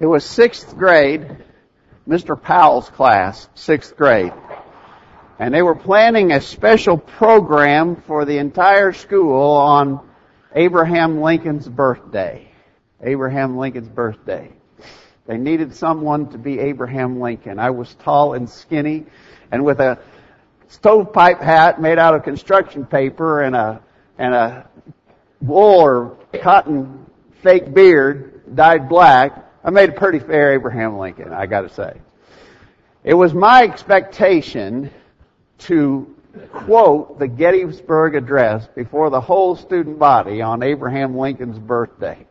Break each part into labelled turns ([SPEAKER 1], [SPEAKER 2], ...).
[SPEAKER 1] It was sixth grade, Mr. Powell's class, sixth grade. And they were planning a special program for the entire school on Abraham Lincoln's birthday. Abraham Lincoln's birthday. They needed someone to be Abraham Lincoln. I was tall and skinny and with a stovepipe hat made out of construction paper and a, and a wool or cotton fake beard dyed black. I made a pretty fair Abraham Lincoln, I gotta say. It was my expectation to quote the Gettysburg Address before the whole student body on Abraham Lincoln's birthday.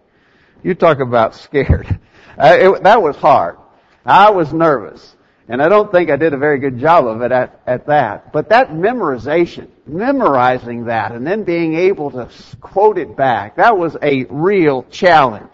[SPEAKER 1] You talk about scared. Uh, it, that was hard. I was nervous. And I don't think I did a very good job of it at, at that. But that memorization, memorizing that and then being able to quote it back, that was a real challenge.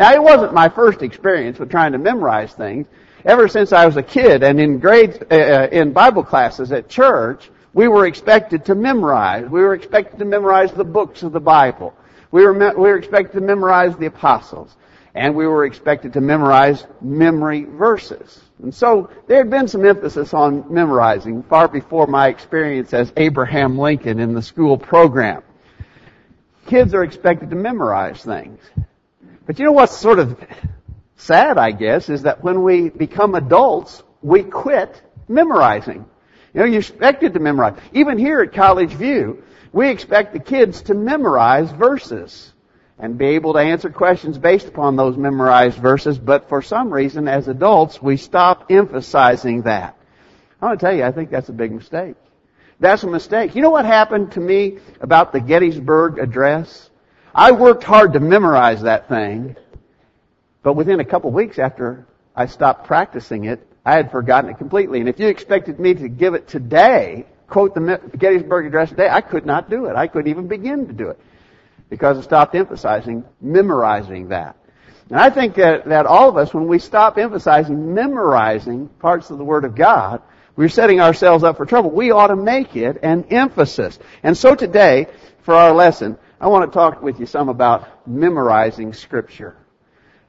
[SPEAKER 1] Now it wasn't my first experience with trying to memorize things. Ever since I was a kid and in grades, uh, uh in Bible classes at church, we were expected to memorize. We were expected to memorize the books of the Bible. We were, we were expected to memorize the apostles. And we were expected to memorize memory verses. And so there had been some emphasis on memorizing far before my experience as Abraham Lincoln in the school program. Kids are expected to memorize things. But you know what's sort of sad, I guess, is that when we become adults, we quit memorizing. You know, you're expected to memorize. Even here at College View, we expect the kids to memorize verses and be able to answer questions based upon those memorized verses, but for some reason, as adults, we stop emphasizing that. I want to tell you, I think that's a big mistake. That's a mistake. You know what happened to me about the Gettysburg Address? I worked hard to memorize that thing, but within a couple weeks after I stopped practicing it, I had forgotten it completely. And if you expected me to give it today, quote the Gettysburg Address today, I could not do it. I couldn't even begin to do it because I stopped emphasizing memorizing that. And I think that, that all of us, when we stop emphasizing memorizing parts of the Word of God, we're setting ourselves up for trouble. We ought to make it an emphasis. And so today, for our lesson, I want to talk with you some about memorizing Scripture.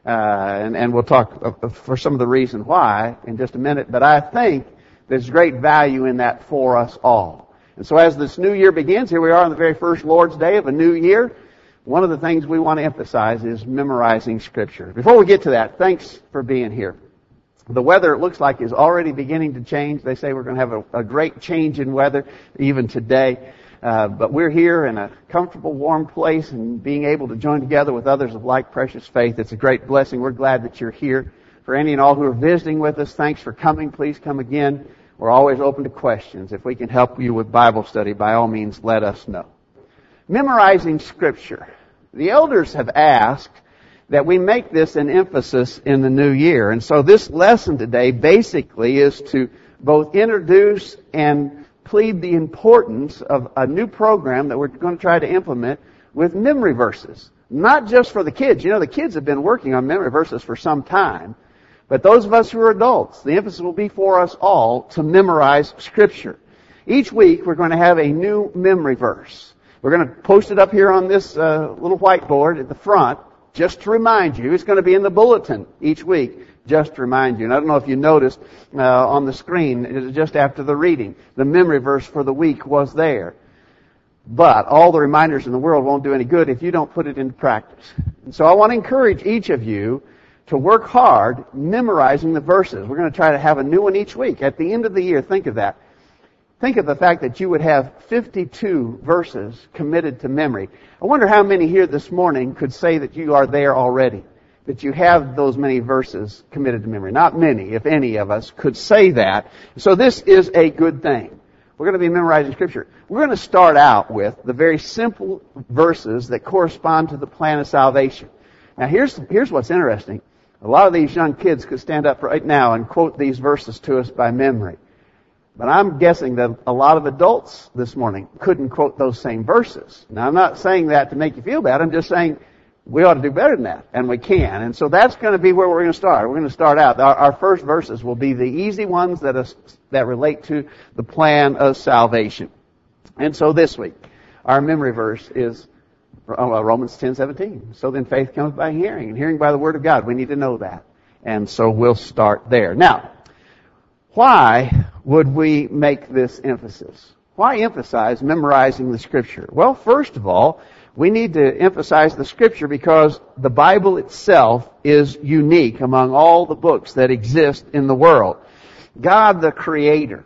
[SPEAKER 1] Uh, and, and we'll talk for some of the reason why in just a minute. But I think there's great value in that for us all. And so as this new year begins, here we are on the very first Lord's Day of a new year one of the things we want to emphasize is memorizing Scripture. Before we get to that, thanks for being here. The weather, it looks like, is already beginning to change. They say we're going to have a, a great change in weather even today. Uh, but we're here in a comfortable, warm place and being able to join together with others of like precious faith. It's a great blessing. We're glad that you're here. For any and all who are visiting with us, thanks for coming. Please come again. We're always open to questions. If we can help you with Bible study, by all means, let us know. Memorizing Scripture. The elders have asked that we make this an emphasis in the new year. And so this lesson today basically is to both introduce and plead the importance of a new program that we're going to try to implement with memory verses. Not just for the kids. You know, the kids have been working on memory verses for some time. But those of us who are adults, the emphasis will be for us all to memorize Scripture. Each week we're going to have a new memory verse. We're going to post it up here on this uh, little whiteboard at the front just to remind you. It's going to be in the bulletin each week just to remind you. And I don't know if you noticed uh, on the screen, just after the reading, the memory verse for the week was there. But all the reminders in the world won't do any good if you don't put it into practice. And so I want to encourage each of you to work hard memorizing the verses. We're going to try to have a new one each week. At the end of the year, think of that. Think of the fact that you would have 52 verses committed to memory. I wonder how many here this morning could say that you are there already. That you have those many verses committed to memory. Not many, if any of us, could say that. So this is a good thing. We're going to be memorizing scripture. We're going to start out with the very simple verses that correspond to the plan of salvation. Now here's, here's what's interesting. A lot of these young kids could stand up right now and quote these verses to us by memory. But I'm guessing that a lot of adults this morning couldn't quote those same verses. Now I'm not saying that to make you feel bad. I'm just saying we ought to do better than that. And we can. And so that's going to be where we're going to start. We're going to start out. Our, our first verses will be the easy ones that, is, that relate to the plan of salvation. And so this week, our memory verse is uh, Romans 10:17. So then faith comes by hearing, and hearing by the word of God. We need to know that. And so we'll start there. Now, why would we make this emphasis? Why emphasize memorizing the scripture? Well, first of all, we need to emphasize the scripture because the Bible itself is unique among all the books that exist in the world. God the Creator,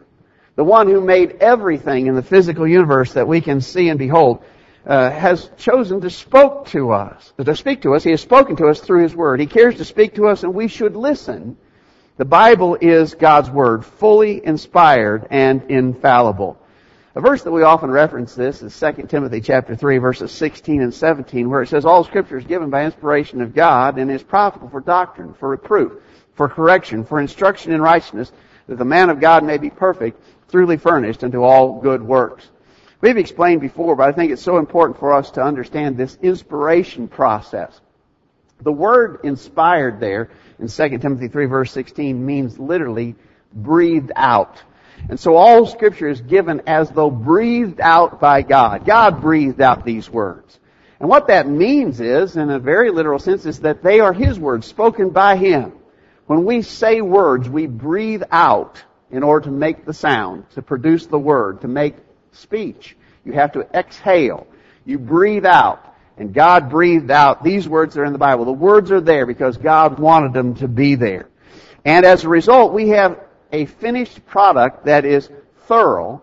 [SPEAKER 1] the one who made everything in the physical universe that we can see and behold, uh, has chosen to spoke to us, to speak to us. He has spoken to us through His Word. He cares to speak to us, and we should listen. The Bible is God's Word, fully inspired and infallible. A verse that we often reference this is 2 Timothy chapter 3 verses 16 and 17 where it says, All scripture is given by inspiration of God and is profitable for doctrine, for reproof, for correction, for instruction in righteousness, that the man of God may be perfect, truly furnished unto all good works. We've explained before, but I think it's so important for us to understand this inspiration process. The word inspired there in 2 Timothy 3 verse 16 means literally breathed out. And so all scripture is given as though breathed out by God. God breathed out these words. And what that means is, in a very literal sense, is that they are His words, spoken by Him. When we say words, we breathe out in order to make the sound, to produce the word, to make speech. You have to exhale. You breathe out. And God breathed out. These words that are in the Bible. The words are there because God wanted them to be there. And as a result, we have a finished product that is thorough.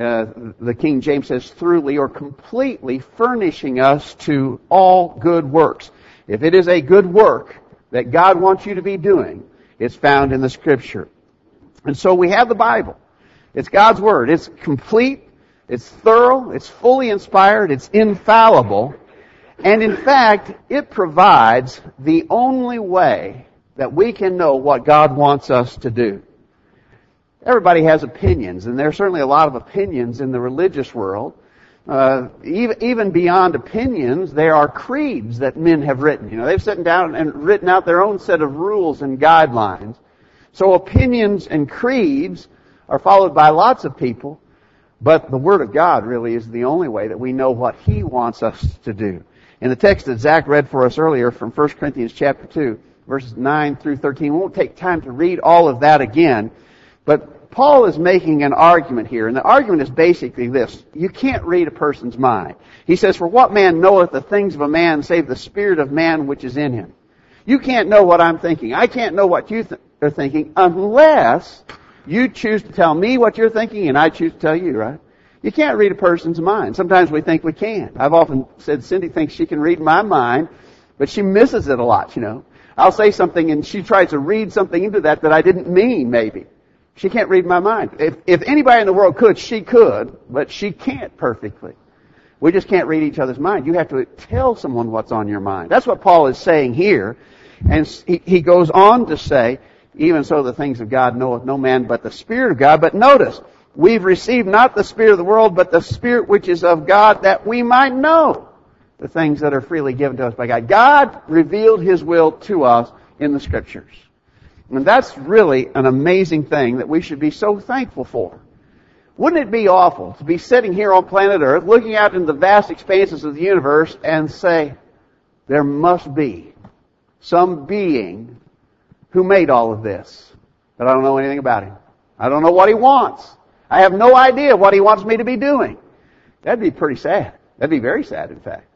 [SPEAKER 1] Uh, the King James says thoroughly or completely furnishing us to all good works. If it is a good work that God wants you to be doing, it's found in the Scripture. And so we have the Bible. It's God's Word. It's complete. It's thorough. It's fully inspired. It's infallible. And in fact, it provides the only way that we can know what God wants us to do. Everybody has opinions, and there are certainly a lot of opinions in the religious world. Uh, even, even beyond opinions, there are creeds that men have written. You know, they've sat down and written out their own set of rules and guidelines. So opinions and creeds are followed by lots of people, but the Word of God really is the only way that we know what He wants us to do. In the text that Zach read for us earlier from 1 Corinthians chapter 2, verses 9 through 13, we won't take time to read all of that again, but Paul is making an argument here, and the argument is basically this. You can't read a person's mind. He says, For what man knoweth the things of a man save the spirit of man which is in him? You can't know what I'm thinking. I can't know what you th- are thinking unless you choose to tell me what you're thinking and I choose to tell you, right? You can't read a person's mind. Sometimes we think we can. I've often said Cindy thinks she can read my mind, but she misses it a lot, you know. I'll say something and she tries to read something into that that I didn't mean, maybe. She can't read my mind. If, if anybody in the world could, she could, but she can't perfectly. We just can't read each other's mind. You have to tell someone what's on your mind. That's what Paul is saying here. And he, he goes on to say, even so the things of God knoweth no man but the Spirit of God. But notice, we've received not the Spirit of the world, but the Spirit which is of God, that we might know the things that are freely given to us by God. God revealed His will to us in the Scriptures. And that's really an amazing thing that we should be so thankful for. Wouldn't it be awful to be sitting here on planet Earth looking out into the vast expanses of the universe and say, there must be some being who made all of this, but I don't know anything about him. I don't know what he wants. I have no idea what he wants me to be doing. That'd be pretty sad. That'd be very sad, in fact.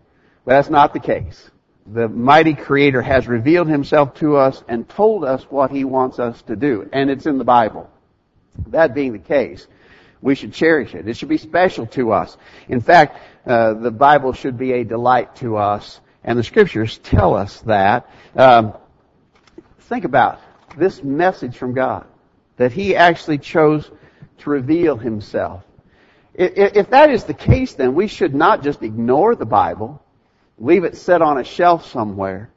[SPEAKER 1] But that's not the case the mighty creator has revealed himself to us and told us what he wants us to do. And it's in the Bible. That being the case, we should cherish it. It should be special to us. In fact, uh, the Bible should be a delight to us, and the scriptures tell us that. Um, think about this message from God that He actually chose to reveal Himself. If, if that is the case, then we should not just ignore the Bible leave it set on a shelf somewhere.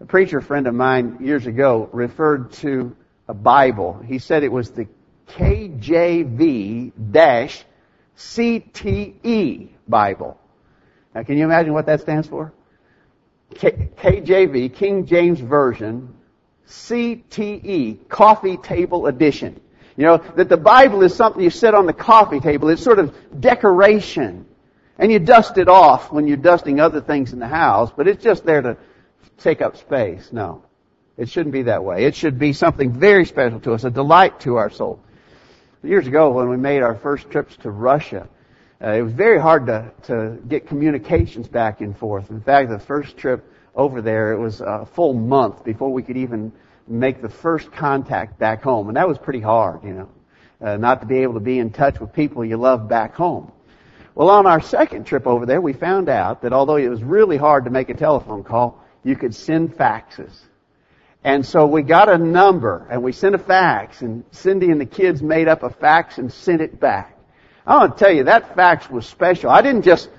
[SPEAKER 1] A preacher friend of mine years ago referred to a Bible. He said it was the KJV-CTE Bible. Now can you imagine what that stands for? K- KJV, King James Version, CTE, Coffee Table Edition. You know, that the Bible is something you set on the coffee table. It's sort of decoration. And you dust it off when you're dusting other things in the house, but it's just there to take up space. No. It shouldn't be that way. It should be something very special to us, a delight to our soul. Years ago, when we made our first trips to Russia, uh, it was very hard to, to get communications back and forth. In fact, the first trip over there, it was a full month before we could even make the first contact back home. And that was pretty hard, you know, uh, not to be able to be in touch with people you love back home. Well, on our second trip over there, we found out that although it was really hard to make a telephone call, you could send faxes. And so we got a number and we sent a fax and Cindy and the kids made up a fax and sent it back. I want to tell you that fax was special. I didn't just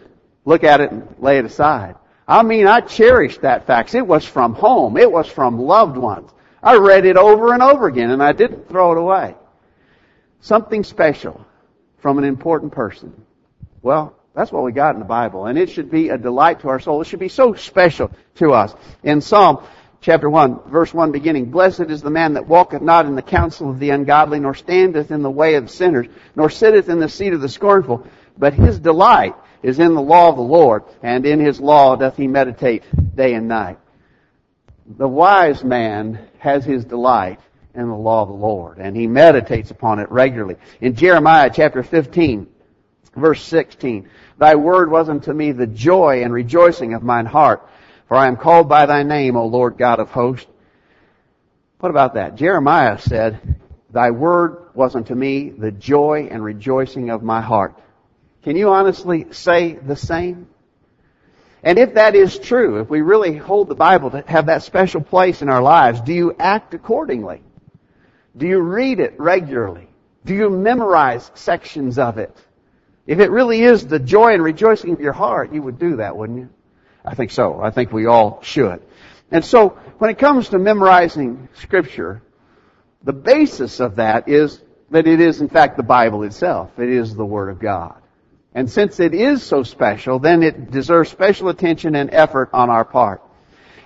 [SPEAKER 1] look at it and lay it aside. I mean, I cherished that fax. It was from home. It was from loved ones. I read it over and over again and I didn't throw it away. Something special from an important person. Well, that's what we got in the Bible and it should be a delight to our soul. It should be so special to us. In Psalm chapter 1, verse 1 beginning, Blessed is the man that walketh not in the counsel of the ungodly, nor standeth in the way of sinners, nor sitteth in the seat of the scornful, but his delight is in the law of the Lord, and in his law doth he meditate day and night. The wise man has his delight in the law of the Lord, and he meditates upon it regularly. In Jeremiah chapter 15, verse 16, Thy word was unto me the joy and rejoicing of mine heart. For I am called by thy name, O Lord God of hosts. What about that? Jeremiah said, Thy word was unto me the joy and rejoicing of my heart. Can you honestly say the same? And if that is true, if we really hold the Bible to have that special place in our lives, do you act accordingly? Do you read it regularly? Do you memorize sections of it? If it really is the joy and rejoicing of your heart, you would do that, wouldn't you? I think so. I think we all should. And so, when it comes to memorizing Scripture, the basis of that is that it is in fact the Bible itself. It is the Word of God. And since it is so special, then it deserves special attention and effort on our part.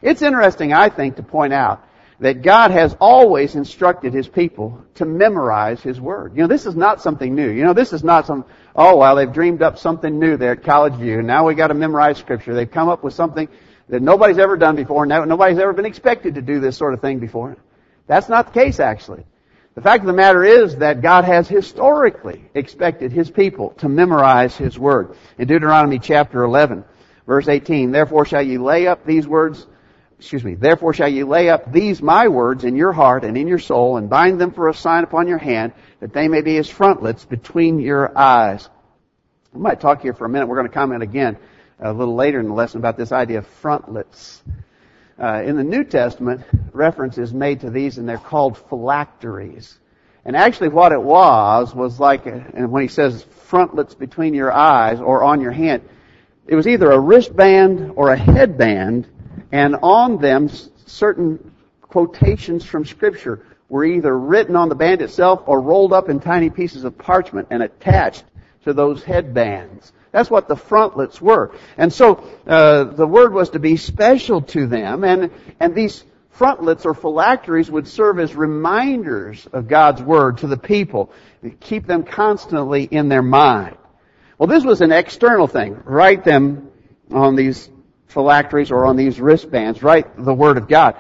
[SPEAKER 1] It's interesting, I think, to point out that God has always instructed His people to memorize His Word. You know, this is not something new. You know, this is not some, oh, well, they've dreamed up something new there at College View, now we gotta memorize Scripture. They've come up with something that nobody's ever done before, nobody's ever been expected to do this sort of thing before. That's not the case, actually. The fact of the matter is that God has historically expected His people to memorize His Word. In Deuteronomy chapter 11, verse 18, Therefore shall you lay up these words excuse me, therefore shall you lay up these my words in your heart and in your soul and bind them for a sign upon your hand that they may be as frontlets between your eyes. I might talk here for a minute. We're going to comment again a little later in the lesson about this idea of frontlets. Uh, in the New Testament, reference is made to these and they're called phylacteries. And actually what it was was like, and when he says frontlets between your eyes or on your hand, it was either a wristband or a headband and on them certain quotations from scripture were either written on the band itself or rolled up in tiny pieces of parchment and attached to those headbands. That's what the frontlets were. And so uh, the word was to be special to them, and and these frontlets or phylacteries would serve as reminders of God's word to the people, to keep them constantly in their mind. Well, this was an external thing. Write them on these phylacteries or on these wristbands, write the Word of God.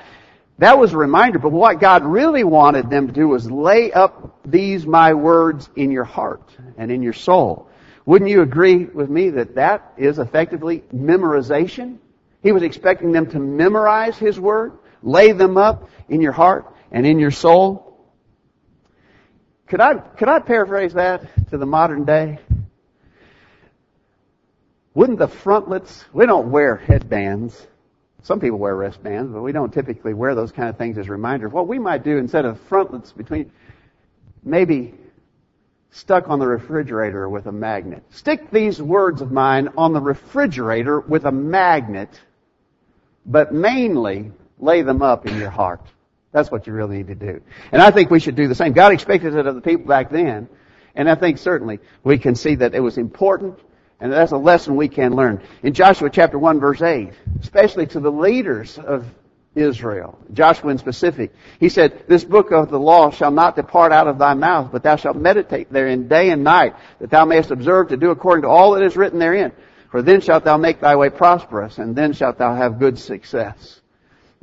[SPEAKER 1] That was a reminder, but what God really wanted them to do was lay up these my words in your heart and in your soul. Wouldn't you agree with me that that is effectively memorization? He was expecting them to memorize His Word, lay them up in your heart and in your soul. Could I, could I paraphrase that to the modern day? Wouldn't the frontlets, we don't wear headbands. Some people wear wristbands, but we don't typically wear those kind of things as reminders. What we might do instead of frontlets between, maybe stuck on the refrigerator with a magnet. Stick these words of mine on the refrigerator with a magnet, but mainly lay them up in your heart. That's what you really need to do. And I think we should do the same. God expected it of the people back then. And I think certainly we can see that it was important and that's a lesson we can learn. In Joshua chapter 1 verse 8, especially to the leaders of Israel, Joshua in specific, he said, This book of the law shall not depart out of thy mouth, but thou shalt meditate therein day and night, that thou mayest observe to do according to all that is written therein. For then shalt thou make thy way prosperous, and then shalt thou have good success.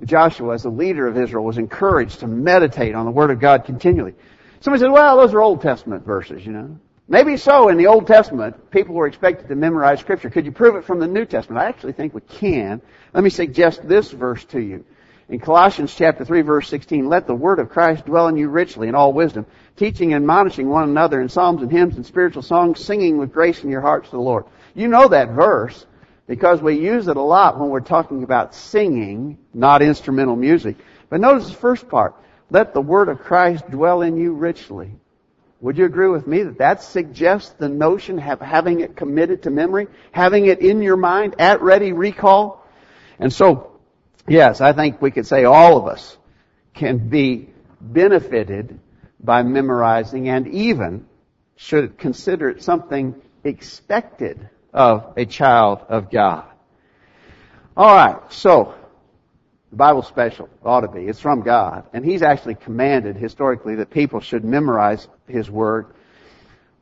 [SPEAKER 1] Joshua, as the leader of Israel, was encouraged to meditate on the Word of God continually. Somebody said, well, those are Old Testament verses, you know. Maybe so in the Old Testament, people were expected to memorize Scripture. Could you prove it from the New Testament? I actually think we can. Let me suggest this verse to you. In Colossians chapter 3 verse 16, let the word of Christ dwell in you richly in all wisdom, teaching and admonishing one another in psalms and hymns and spiritual songs, singing with grace in your hearts to the Lord. You know that verse because we use it a lot when we're talking about singing, not instrumental music. But notice the first part. Let the word of Christ dwell in you richly. Would you agree with me that that suggests the notion of having it committed to memory, having it in your mind, at ready recall? And so, yes, I think we could say all of us can be benefited by memorizing and even should consider it something expected of a child of God. Alright, so the Bible's special. It ought to be. It's from God. And He's actually commanded historically that people should memorize His Word.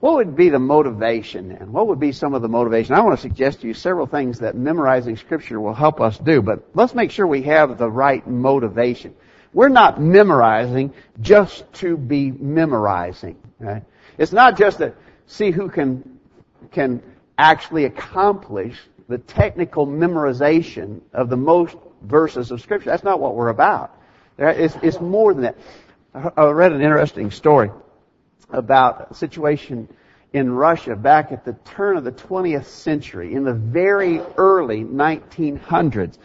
[SPEAKER 1] What would be the motivation then? What would be some of the motivation? I want to suggest to you several things that memorizing Scripture will help us do, but let's make sure we have the right motivation. We're not memorizing just to be memorizing. Right? It's not just to see who can, can actually accomplish the technical memorization of the most verses of Scripture. That's not what we're about. It's, it's more than that. I read an interesting story about a situation in Russia back at the turn of the 20th century, in the very early 1900s.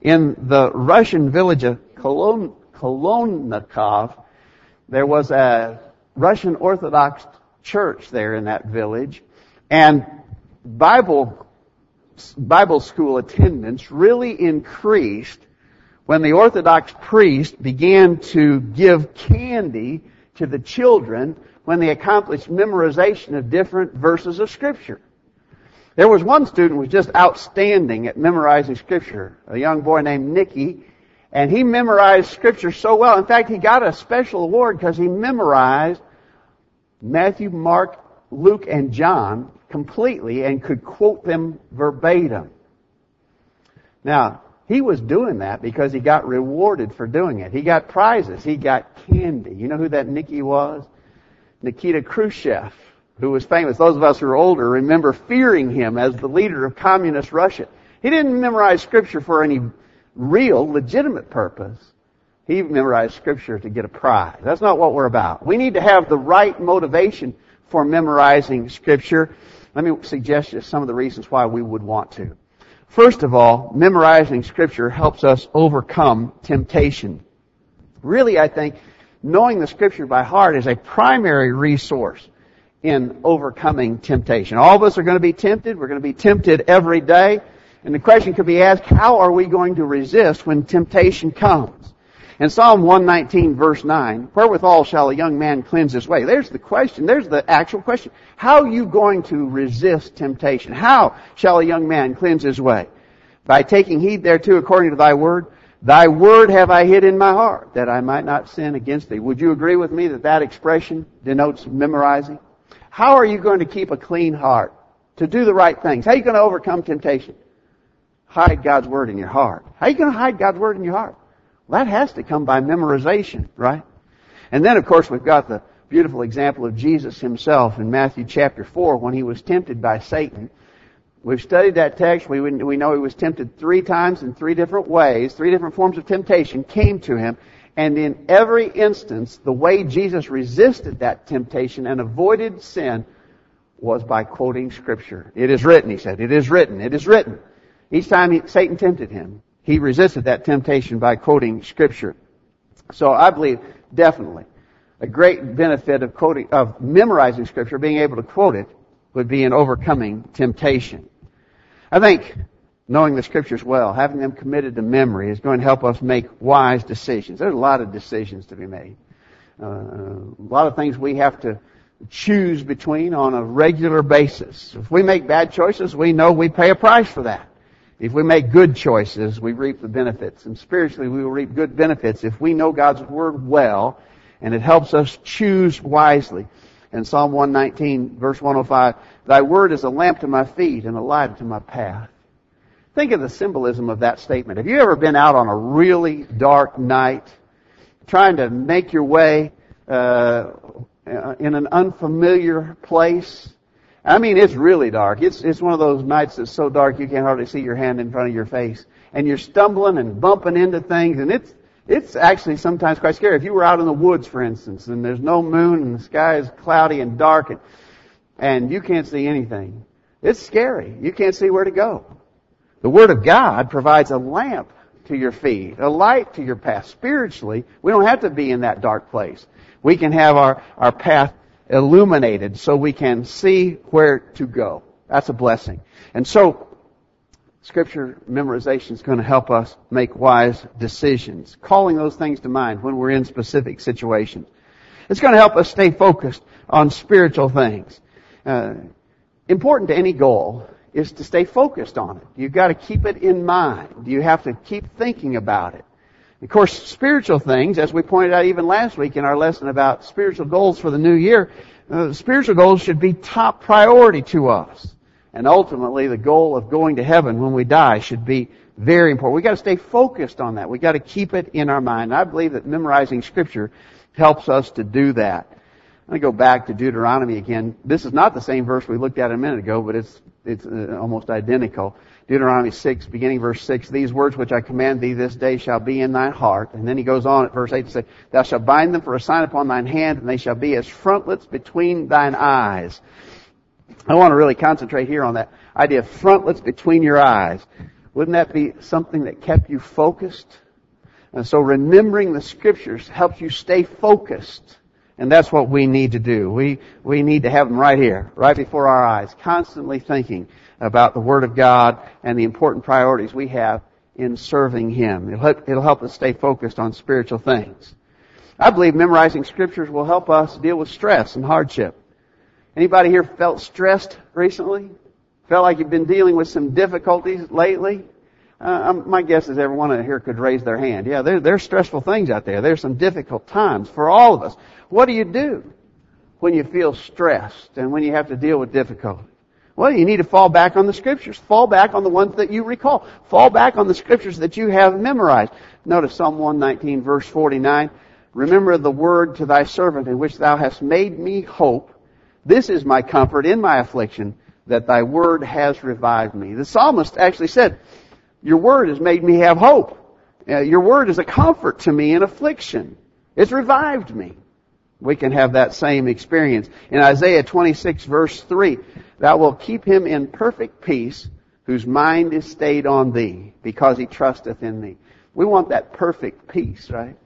[SPEAKER 1] In the Russian village of Kolon, Kolonnikov, there was a Russian Orthodox church there in that village, and Bible Bible school attendance really increased when the Orthodox priest began to give candy to the children when they accomplished memorization of different verses of Scripture. There was one student who was just outstanding at memorizing Scripture, a young boy named Nicky, and he memorized Scripture so well. In fact, he got a special award because he memorized Matthew, Mark, Luke, and John completely and could quote them verbatim. Now, he was doing that because he got rewarded for doing it. He got prizes. He got candy. You know who that Nicky was? Nikita Khrushchev, who was famous. Those of us who are older remember fearing him as the leader of communist Russia. He didn't memorize scripture for any real, legitimate purpose. He memorized scripture to get a prize. That's not what we're about. We need to have the right motivation for memorizing scripture. Let me suggest you some of the reasons why we would want to. First of all, memorizing scripture helps us overcome temptation. Really, I think knowing the scripture by heart is a primary resource in overcoming temptation. All of us are going to be tempted. We're going to be tempted every day. And the question could be asked, how are we going to resist when temptation comes? In Psalm 119 verse 9, wherewithal shall a young man cleanse his way? There's the question. There's the actual question. How are you going to resist temptation? How shall a young man cleanse his way? By taking heed thereto according to thy word. Thy word have I hid in my heart that I might not sin against thee. Would you agree with me that that expression denotes memorizing? How are you going to keep a clean heart? To do the right things? How are you going to overcome temptation? Hide God's word in your heart. How are you going to hide God's word in your heart? That has to come by memorization, right? And then, of course, we've got the beautiful example of Jesus himself in Matthew chapter 4 when he was tempted by Satan. We've studied that text. We, we know he was tempted three times in three different ways. Three different forms of temptation came to him. And in every instance, the way Jesus resisted that temptation and avoided sin was by quoting Scripture. It is written, he said. It is written. It is written. Each time he, Satan tempted him, he resisted that temptation by quoting scripture. So I believe definitely a great benefit of quoting, of memorizing scripture, being able to quote it, would be in overcoming temptation. I think knowing the scriptures well, having them committed to memory is going to help us make wise decisions. There's a lot of decisions to be made. Uh, a lot of things we have to choose between on a regular basis. If we make bad choices, we know we pay a price for that. If we make good choices, we reap the benefits. And spiritually, we will reap good benefits if we know God's Word well, and it helps us choose wisely. In Psalm 119, verse 105, Thy Word is a lamp to my feet and a light to my path. Think of the symbolism of that statement. Have you ever been out on a really dark night, trying to make your way uh, in an unfamiliar place? I mean, it's really dark. It's it's one of those nights that's so dark you can't hardly see your hand in front of your face, and you're stumbling and bumping into things, and it's it's actually sometimes quite scary. If you were out in the woods, for instance, and there's no moon and the sky is cloudy and dark, and, and you can't see anything, it's scary. You can't see where to go. The Word of God provides a lamp to your feet, a light to your path. Spiritually, we don't have to be in that dark place. We can have our, our path illuminated so we can see where to go. That's a blessing. And so, scripture memorization is going to help us make wise decisions, calling those things to mind when we're in specific situations. It's going to help us stay focused on spiritual things. Uh, important to any goal is to stay focused on it. You've got to keep it in mind. You have to keep thinking about it. Of course, spiritual things, as we pointed out even last week in our lesson about spiritual goals for the new year, uh, spiritual goals should be top priority to us. And ultimately, the goal of going to heaven when we die should be very important. We've got to stay focused on that. We've got to keep it in our mind. And I believe that memorizing Scripture helps us to do that. Going to go back to Deuteronomy again. This is not the same verse we looked at a minute ago, but it's it's uh, almost identical. Deuteronomy 6, beginning verse 6, these words which I command thee this day shall be in thine heart. And then he goes on at verse 8 to say, thou shalt bind them for a sign upon thine hand, and they shall be as frontlets between thine eyes. I want to really concentrate here on that idea of frontlets between your eyes. Wouldn't that be something that kept you focused? And so remembering the scriptures helps you stay focused and that's what we need to do. We, we need to have them right here, right before our eyes, constantly thinking about the Word of God and the important priorities we have in serving Him. It'll help, it'll help us stay focused on spiritual things. I believe memorizing scriptures will help us deal with stress and hardship. Anybody here felt stressed recently? Felt like you've been dealing with some difficulties lately? Uh, my guess is everyone here could raise their hand. Yeah, there, there's stressful things out there. There's some difficult times for all of us. What do you do when you feel stressed and when you have to deal with difficulty? Well, you need to fall back on the scriptures. Fall back on the ones that you recall. Fall back on the scriptures that you have memorized. Notice Psalm 119 verse 49. Remember the word to thy servant in which thou hast made me hope. This is my comfort in my affliction that thy word has revived me. The psalmist actually said, your word has made me have hope. Uh, your word is a comfort to me in affliction. It's revived me. We can have that same experience. In Isaiah 26 verse 3, Thou wilt keep him in perfect peace whose mind is stayed on thee because he trusteth in thee. We want that perfect peace, right?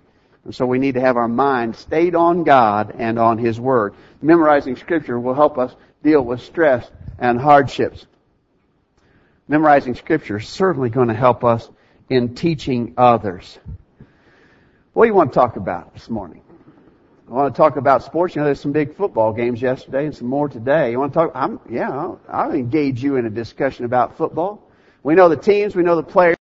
[SPEAKER 1] And so we need to have our mind stayed on God and on His Word. Memorizing Scripture will help us deal with stress and hardships memorizing scripture is certainly going to help us in teaching others. What do you want to talk about this morning? I want to talk about sports. You know, there's some big football games yesterday and some more today. You want to talk? I'm, yeah, I'll, I'll engage you in a discussion about football. We know the teams, we know the players.